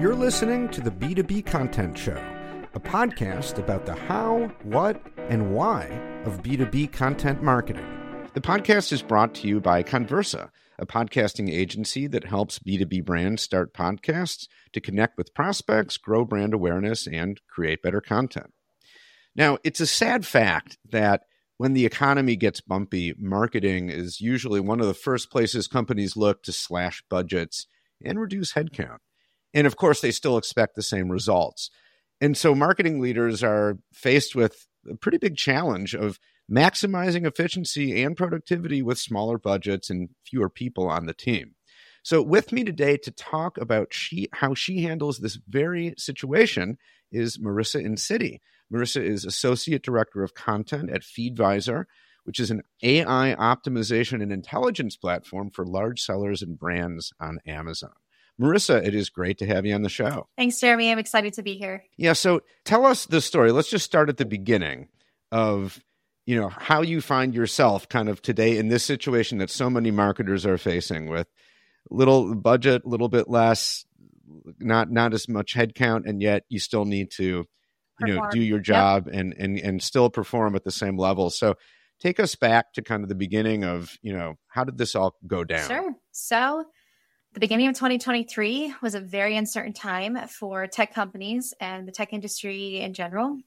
You're listening to the B2B Content Show, a podcast about the how, what, and why of B2B content marketing. The podcast is brought to you by Connversa, a podcasting agency that helps B2B brands start podcasts to connect with prospects, grow brand awareness, and create better content. Now, it's a sad fact that when the economy gets bumpy, marketing is usually one of the first places companies look to slash budgets and reduce headcount. And of course, they still expect the same results. And so marketing leaders are faced with a pretty big challenge of maximizing efficiency and productivity with smaller budgets and fewer people on the team. So, with me today to talk about she, how she handles this very situation is Marissa Incitti. Marissa is Associate Director of Content at Feedvisor, which is an AI optimization and intelligence platform for large sellers and brands on Amazon. Marissa, it is great to have you on the show. Thanks, Jeremy. I'm excited to be here. Yeah, so tell us the story. Let's just start at the beginning of you know how you find yourself kind of today in this situation that so many marketers are facing with little budget, a little bit less, not not as much headcount, and yet you still need to you perform. know do your job yep. and and and still perform at the same level. So take us back to kind of the beginning of you know how did this all go down? Sure. So the beginning of 2023 was a very uncertain time for tech companies and the tech industry in general.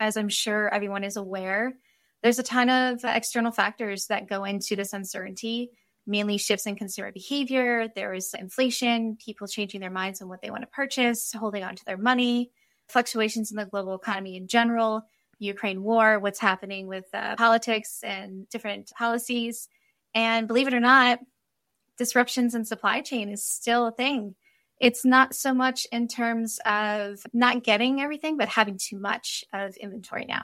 As I'm sure everyone is aware, there's a ton of external factors that go into this uncertainty, mainly shifts in consumer behavior. There's inflation, people changing their minds on what they want to purchase, holding on to their money, fluctuations in the global economy in general, Ukraine war, what's happening with uh, politics and different policies. And believe it or not, disruptions in supply chain is still a thing. It's not so much in terms of not getting everything, but having too much of inventory now.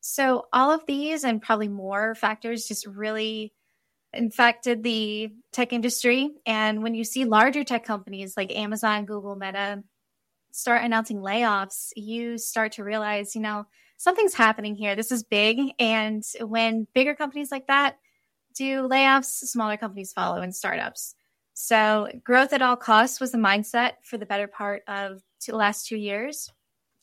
So, all of these and probably more factors just really infected the tech industry. And when you see larger tech companies like Amazon, Google, Meta start announcing layoffs, you start to realize, you know, something's happening here. This is big. And when bigger companies like that do layoffs, smaller companies follow and startups. So, growth at all costs was the mindset for the better part of the last two years.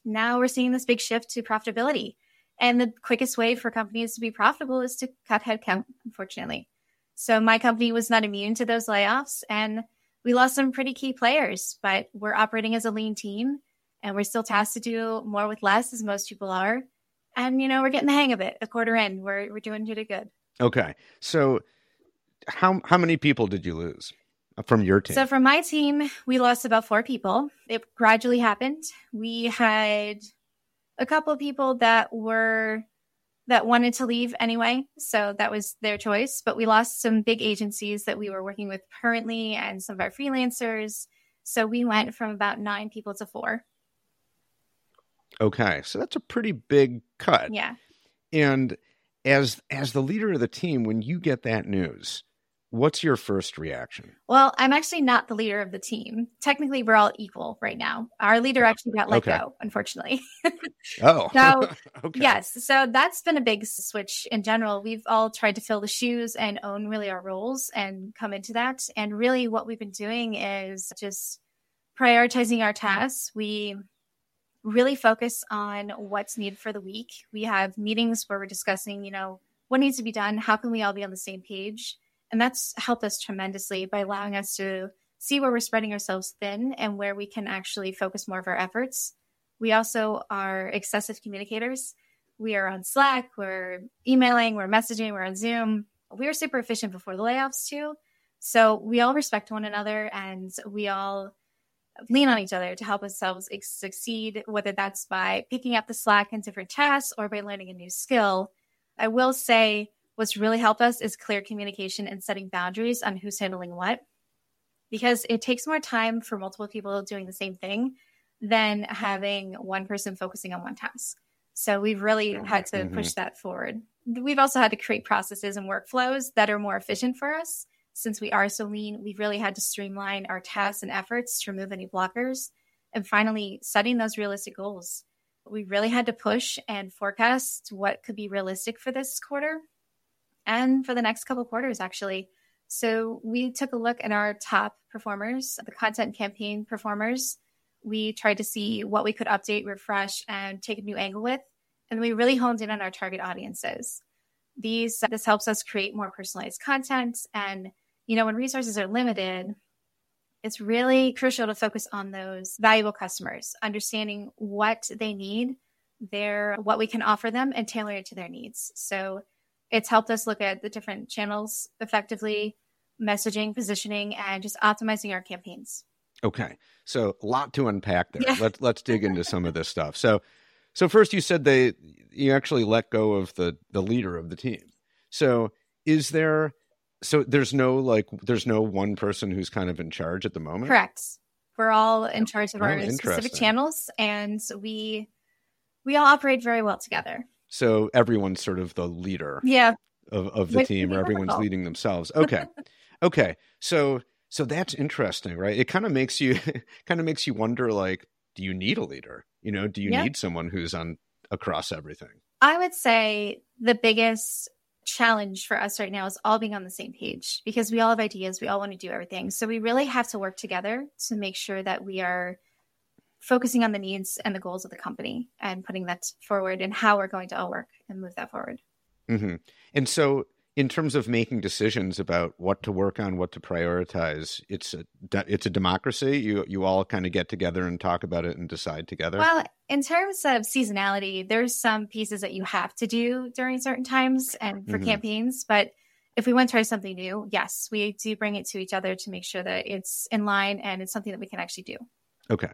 Now we're seeing this big shift to profitability. And the quickest way for companies to be profitable is to cut headcount, unfortunately. So my company was not immune to those layoffs and we lost some pretty key players, but we're operating as a lean team and we're still tasked to do more with less as most people are. And you know, we're getting the hang of it. A quarter in, we're we're doing pretty good. Okay. So how how many people did you lose from your team? So from my team, we lost about 4 people. It gradually happened. We had a couple of people that were that wanted to leave anyway. So that was their choice. But we lost some big agencies that we were working with currently and some of our freelancers. So we went from about nine people to four. Okay. So that's a pretty big cut. Yeah. And as as the leader of the team, when you get that news, What's your first reaction? Well, I'm actually not the leader of the team. Technically, we're all equal right now. Our leader actually got let okay. go, unfortunately. oh. So, okay. yes. So that's been a big switch in general. We've all tried to fill the shoes and own really our roles and come into that. And really, what we've been doing is just prioritizing our tasks. We really focus on what's needed for the week. We have meetings where we're discussing, you know, what needs to be done, how can we all be on the same page and that's helped us tremendously by allowing us to see where we're spreading ourselves thin and where we can actually focus more of our efforts. We also are excessive communicators. We are on Slack, we're emailing, we're messaging, we're on Zoom. We were super efficient before the layoffs, too. So we all respect one another and we all lean on each other to help ourselves succeed, whether that's by picking up the slack in different tasks or by learning a new skill. I will say What's really helped us is clear communication and setting boundaries on who's handling what, because it takes more time for multiple people doing the same thing than having one person focusing on one task. So we've really had to mm-hmm. push that forward. We've also had to create processes and workflows that are more efficient for us. Since we are so lean, we've really had to streamline our tasks and efforts to remove any blockers. And finally, setting those realistic goals. We really had to push and forecast what could be realistic for this quarter and for the next couple quarters, actually. So we took a look at our top performers, the content campaign performers. we tried to see what we could update, refresh, and take a new angle with. And we really honed in on our target audiences. These this helps us create more personalized content. And you know, when resources are limited, it's really crucial to focus on those valuable customers, understanding what they need, their what we can offer them, and tailor it to their needs. So it's helped us look at the different channels effectively, messaging, positioning, and just optimizing our campaigns. Okay. So a lot to unpack there. Yeah. Let's let's dig into some of this stuff. So so first you said they you actually let go of the the leader of the team. So is there so there's no like there's no one person who's kind of in charge at the moment? Correct. We're all in oh, charge of oh, our specific channels and we we all operate very well together. So everyone's sort of the leader. Yeah. Of, of the team or everyone's leading themselves. Okay. okay. So so that's interesting, right? It kind of makes you kind of makes you wonder like do you need a leader? You know, do you yeah. need someone who's on across everything? I would say the biggest challenge for us right now is all being on the same page because we all have ideas, we all want to do everything. So we really have to work together to make sure that we are focusing on the needs and the goals of the company and putting that forward and how we're going to all work and move that forward. Mm-hmm. And so in terms of making decisions about what to work on, what to prioritize, it's a it's a democracy. You you all kind of get together and talk about it and decide together. Well, in terms of seasonality, there's some pieces that you have to do during certain times and for mm-hmm. campaigns, but if we want to try something new, yes, we do bring it to each other to make sure that it's in line and it's something that we can actually do. Okay.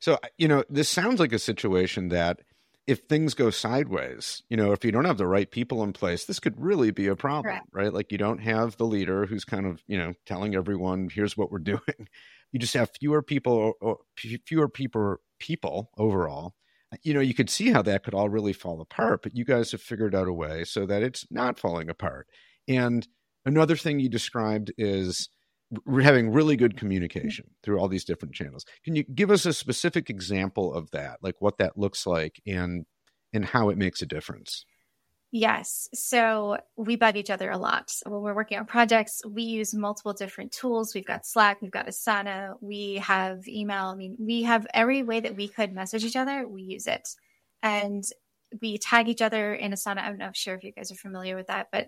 So, you know, this sounds like a situation that if things go sideways, you know, if you don't have the right people in place, this could really be a problem, Correct. right? Like you don't have the leader who's kind of, you know, telling everyone, here's what we're doing. You just have fewer people or fewer people people overall. You know, you could see how that could all really fall apart, but you guys have figured out a way so that it's not falling apart. And another thing you described is having really good mm-hmm. communication through all these different channels. Can you give us a specific example of that, like what that looks like and and how it makes a difference? Yes. So we bug each other a lot. When we're working on projects, we use multiple different tools. We've got Slack, we've got Asana, we have email. I mean, we have every way that we could message each other, we use it. And we tag each other in Asana. I'm not sure if you guys are familiar with that, but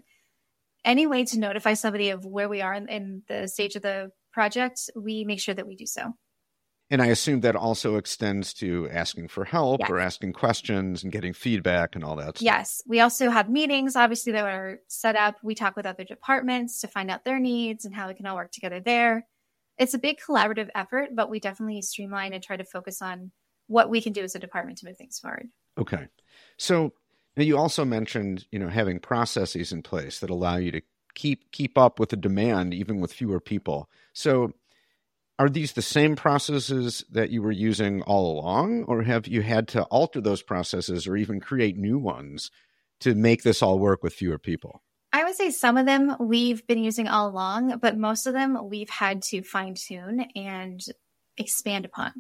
any way to notify somebody of where we are in, in the stage of the project, we make sure that we do so. And I assume that also extends to asking for help yes. or asking questions and getting feedback and all that. Stuff. Yes. We also have meetings, obviously, that are set up. We talk with other departments to find out their needs and how we can all work together there. It's a big collaborative effort, but we definitely streamline and try to focus on what we can do as a department to move things forward. Okay. So you also mentioned, you know, having processes in place that allow you to keep keep up with the demand even with fewer people. So, are these the same processes that you were using all along, or have you had to alter those processes or even create new ones to make this all work with fewer people? I would say some of them we've been using all along, but most of them we've had to fine tune and expand upon.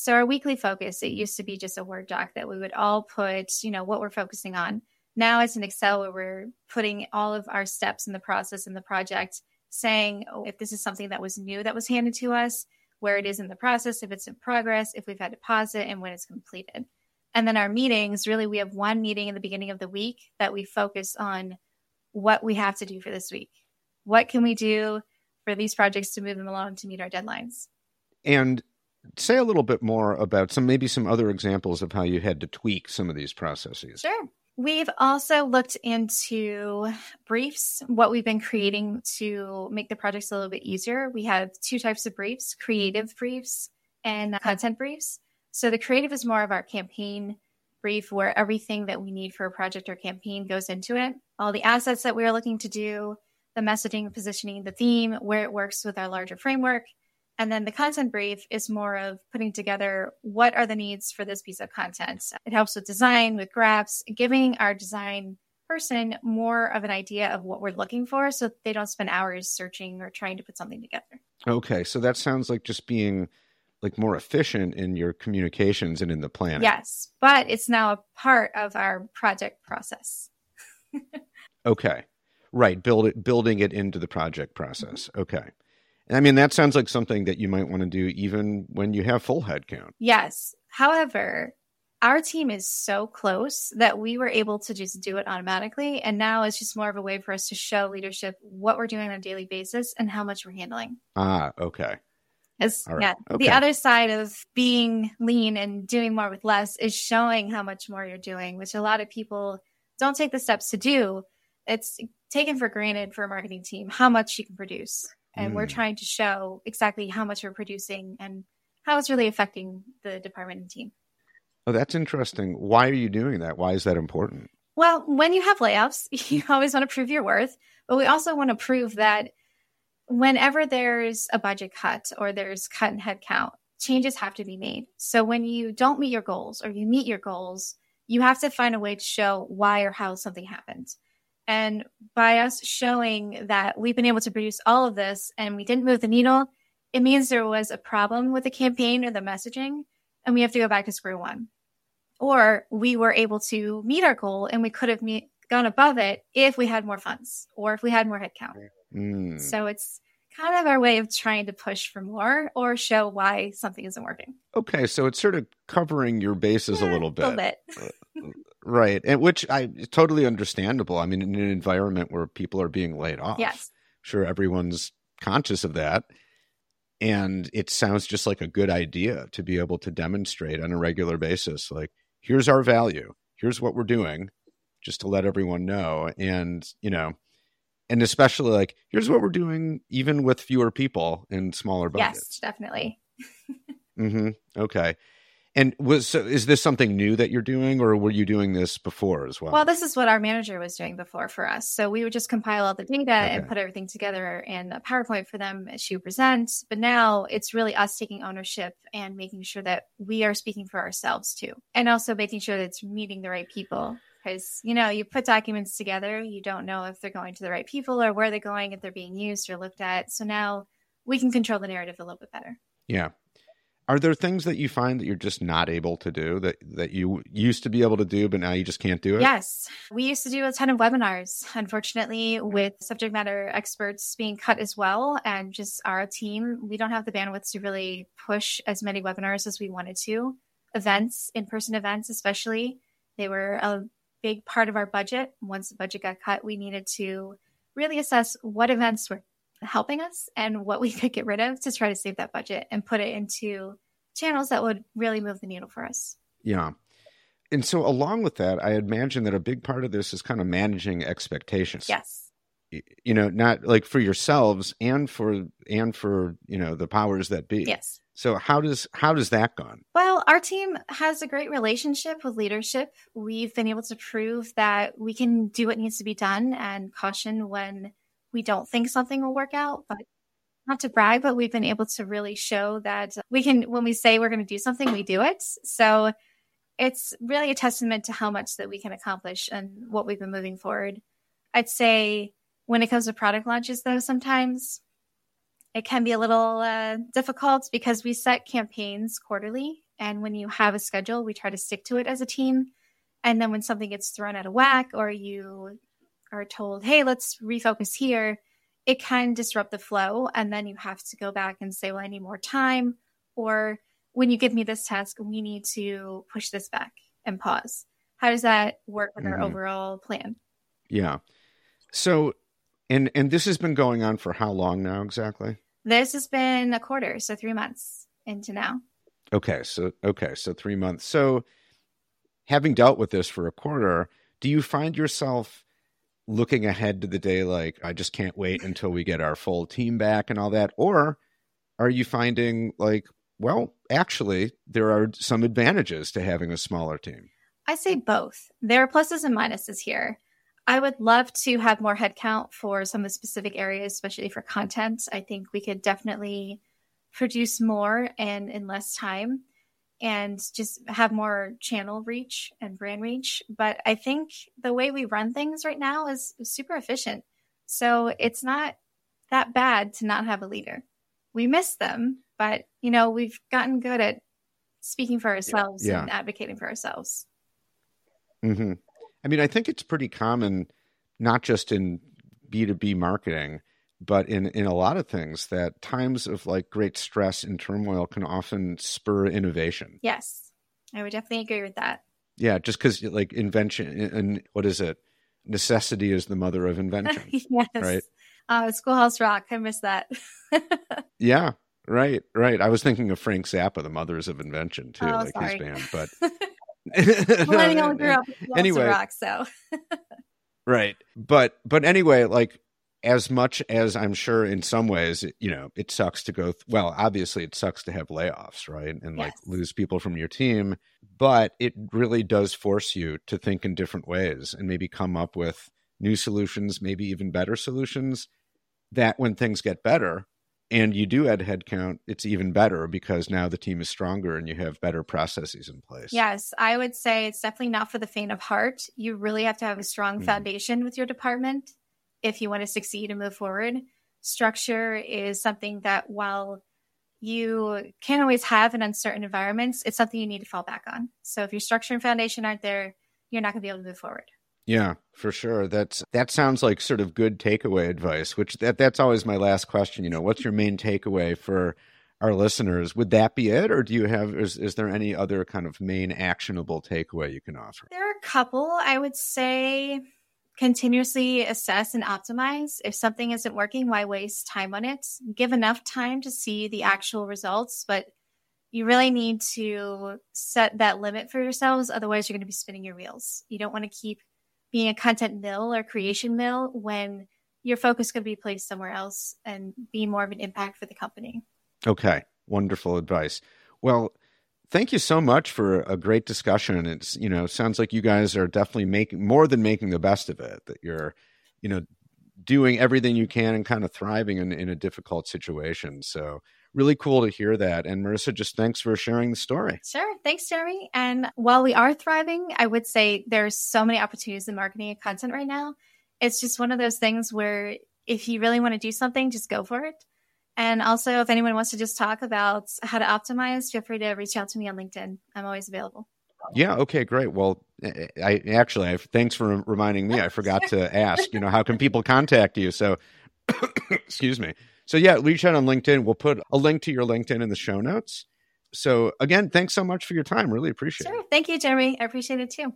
So our weekly focus, it used to be just a Word doc that we would all put, you know, what we're focusing on. Now it's an Excel where we're putting all of our steps in the process in the project, saying oh, if this is something that was new that was handed to us, where it is in the process, if it's in progress, if we've had to pause it, and when it's completed. And then our meetings, really, we have one meeting in the beginning of the week that we focus on what we have to do for this week. What can we do for these projects to move them along to meet our deadlines? And say a little bit more about some maybe some other examples of how you had to tweak some of these processes. Sure. We've also looked into briefs, what we've been creating to make the projects a little bit easier. We have two types of briefs creative briefs and content briefs. So, the creative is more of our campaign brief where everything that we need for a project or campaign goes into it. All the assets that we are looking to do, the messaging, positioning, the theme, where it works with our larger framework, and then the content brief is more of putting together what are the needs for this piece of content. It helps with design, with graphs, giving our design person more of an idea of what we're looking for so they don't spend hours searching or trying to put something together. Okay. So that sounds like just being like more efficient in your communications and in the planning. Yes, but it's now a part of our project process. okay. Right, build it building it into the project process. Mm-hmm. Okay. I mean, that sounds like something that you might want to do even when you have full headcount. Yes. However, our team is so close that we were able to just do it automatically. And now it's just more of a way for us to show leadership what we're doing on a daily basis and how much we're handling. Ah, okay. As, right. Yeah. Okay. The other side of being lean and doing more with less is showing how much more you're doing, which a lot of people don't take the steps to do. It's taken for granted for a marketing team how much you can produce. And we're Mm. trying to show exactly how much we're producing and how it's really affecting the department and team. Oh, that's interesting. Why are you doing that? Why is that important? Well, when you have layoffs, you always want to prove your worth, but we also want to prove that whenever there's a budget cut or there's cut in headcount, changes have to be made. So when you don't meet your goals or you meet your goals, you have to find a way to show why or how something happened. And by us showing that we've been able to produce all of this and we didn't move the needle, it means there was a problem with the campaign or the messaging, and we have to go back to square one. Or we were able to meet our goal and we could have meet, gone above it if we had more funds or if we had more headcount. Mm. So it's kind of our way of trying to push for more or show why something isn't working. Okay, so it's sort of covering your bases a Eh, little bit. A little bit. Right. And which I totally understandable. I mean, in an environment where people are being laid off. Yes. Sure, everyone's conscious of that. And it sounds just like a good idea to be able to demonstrate on a regular basis like, here's our value, here's what we're doing, just to let everyone know. And, you know, and especially like, here's what we're doing, even with fewer people and smaller budgets. Yes, definitely. hmm Okay. And was so is this something new that you're doing, or were you doing this before as well? Well, this is what our manager was doing before for us. So we would just compile all the data and put everything together in a PowerPoint for them as she would present. But now it's really us taking ownership and making sure that we are speaking for ourselves too. And also making sure that it's meeting the right people. Because, you know, you put documents together, you don't know if they're going to the right people or where they're going, if they're being used or looked at. So now we can control the narrative a little bit better. yeah. Are there things that you find that you're just not able to do that that you used to be able to do, but now you just can't do it? Yes. We used to do a ton of webinars, unfortunately, with subject matter experts being cut as well. And just our team, we don't have the bandwidth to really push as many webinars as we wanted to. Events, in person events, especially, they were a big part of our budget. Once the budget got cut, we needed to really assess what events were helping us and what we could get rid of to try to save that budget and put it into channels that would really move the needle for us. Yeah. And so along with that, I imagine that a big part of this is kind of managing expectations. Yes. You know, not like for yourselves and for and for, you know, the powers that be. Yes. So how does how does that gone? Well, our team has a great relationship with leadership. We've been able to prove that we can do what needs to be done and caution when we don't think something will work out. But not to brag, but we've been able to really show that we can, when we say we're going to do something, we do it. So it's really a testament to how much that we can accomplish and what we've been moving forward. I'd say when it comes to product launches, though, sometimes it can be a little uh, difficult because we set campaigns quarterly. And when you have a schedule, we try to stick to it as a team. And then when something gets thrown out of whack or you are told, hey, let's refocus here, it can disrupt the flow. And then you have to go back and say, well, I need more time. Or when you give me this task, we need to push this back and pause. How does that work with our Mhm. overall plan? Yeah. So and and this has been going on for how long now exactly? This has been a quarter, so three months into now. Okay, so okay, so 3 months. So having dealt with this for a quarter, do you find yourself looking ahead to the day like I just can't wait until we get our full team back and all that or are you finding like well, actually there are some advantages to having a smaller team? I say both. There are pluses and minuses here. I would love to have more headcount for some of the specific areas, especially for content. I think we could definitely produce more and in less time and just have more channel reach and brand reach. But I think the way we run things right now is super efficient. So it's not that bad to not have a leader. We miss them, but you know, we've gotten good at speaking for ourselves Yeah. and advocating for ourselves. hmm I mean, I think it's pretty common, not just in B2B marketing, but in in a lot of things that times of like great stress and turmoil can often spur innovation Yes, I would definitely agree with that. yeah just because like invention and what is it necessity is the mother of invention yes. Right. Uh, Schoolhouse Rock. I miss that. yeah right right i was thinking of frank zappa the mothers of invention too Oh, like sorry. his band but up with Schoolhouse Anyway. Rock, so right but but anyway like as much as i'm sure in some ways you know it sucks to go th- well obviously it sucks to have layoffs right and like lose people from your team but it really does force you to think in different ways and maybe come up with new solutions maybe even better solutions that when things get better and you do add headcount it's even better because now the team is stronger and you have better processes in place yes, I would say it's definitely not for the faint of heart. You really have to have a strong Mhm. foundation with your department if you want to succeed and move forward. Structure is something that while you can't always have in uncertain environments, it's something you need to fall back on. So if your structure and foundation aren't there, you're not going to be able to move forward. Yeah, for sure. That's that sounds like sort of good takeaway advice, which that that's always my last question, you know, what's your main takeaway for our listeners? Would that be it or do you have is is there any other kind of main actionable takeaway you can offer? There are a couple. I would say continuously assess and optimize. If something isn't working, why waste time on it? Give enough time to see the actual results, but you really need to set that limit for yourselves. Otherwise, you're going to be spinning your wheels. You don't want to keep being a content mill or creation mill when your focus could be placed somewhere else and be more of an impact for the company. Okay. Wonderful advice. Well, thank you so much for a great discussion. It's, you know, sounds like you guys are definitely making more than making the best of it, that you're, you know, doing everything you can and kind of thriving in, in a difficult situation. So really cool to hear that. And Marissa, just thanks for sharing the story. Sure. Thanks, Jeremy. And while we are thriving, I would say there's so many opportunities in marketing and content right now. It's just one of those things where if you really want to do something, just go for it. And also, if anyone wants to just talk about how to optimize, feel free to reach out to me on LinkedIn. I'm always available. Yeah. Okay. Great. Well, I, I actually, I, thanks for reminding me. I forgot to ask. You know, how can people contact you? So, excuse me. So yeah, reach out on LinkedIn. We'll put a link to your LinkedIn in the show notes. So again, thanks so much for your time. Really appreciate it. Sure. it. Thank you, Jeremy. I appreciate it too.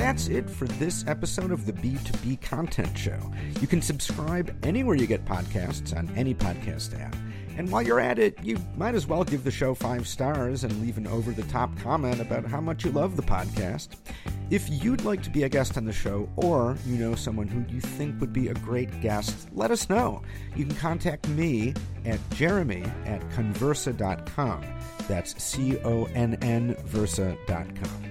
That's it for this episode of the B2B Content Show. You can subscribe anywhere you get podcasts on any podcast app. And while you're at it, you might as well give the show five stars and leave an over the top comment about how much you love the podcast. If you'd like to be a guest on the show, or you know someone who you think would be a great guest, let us know. You can contact me at jeremy at connversa.com. That's C O N N Versa.com.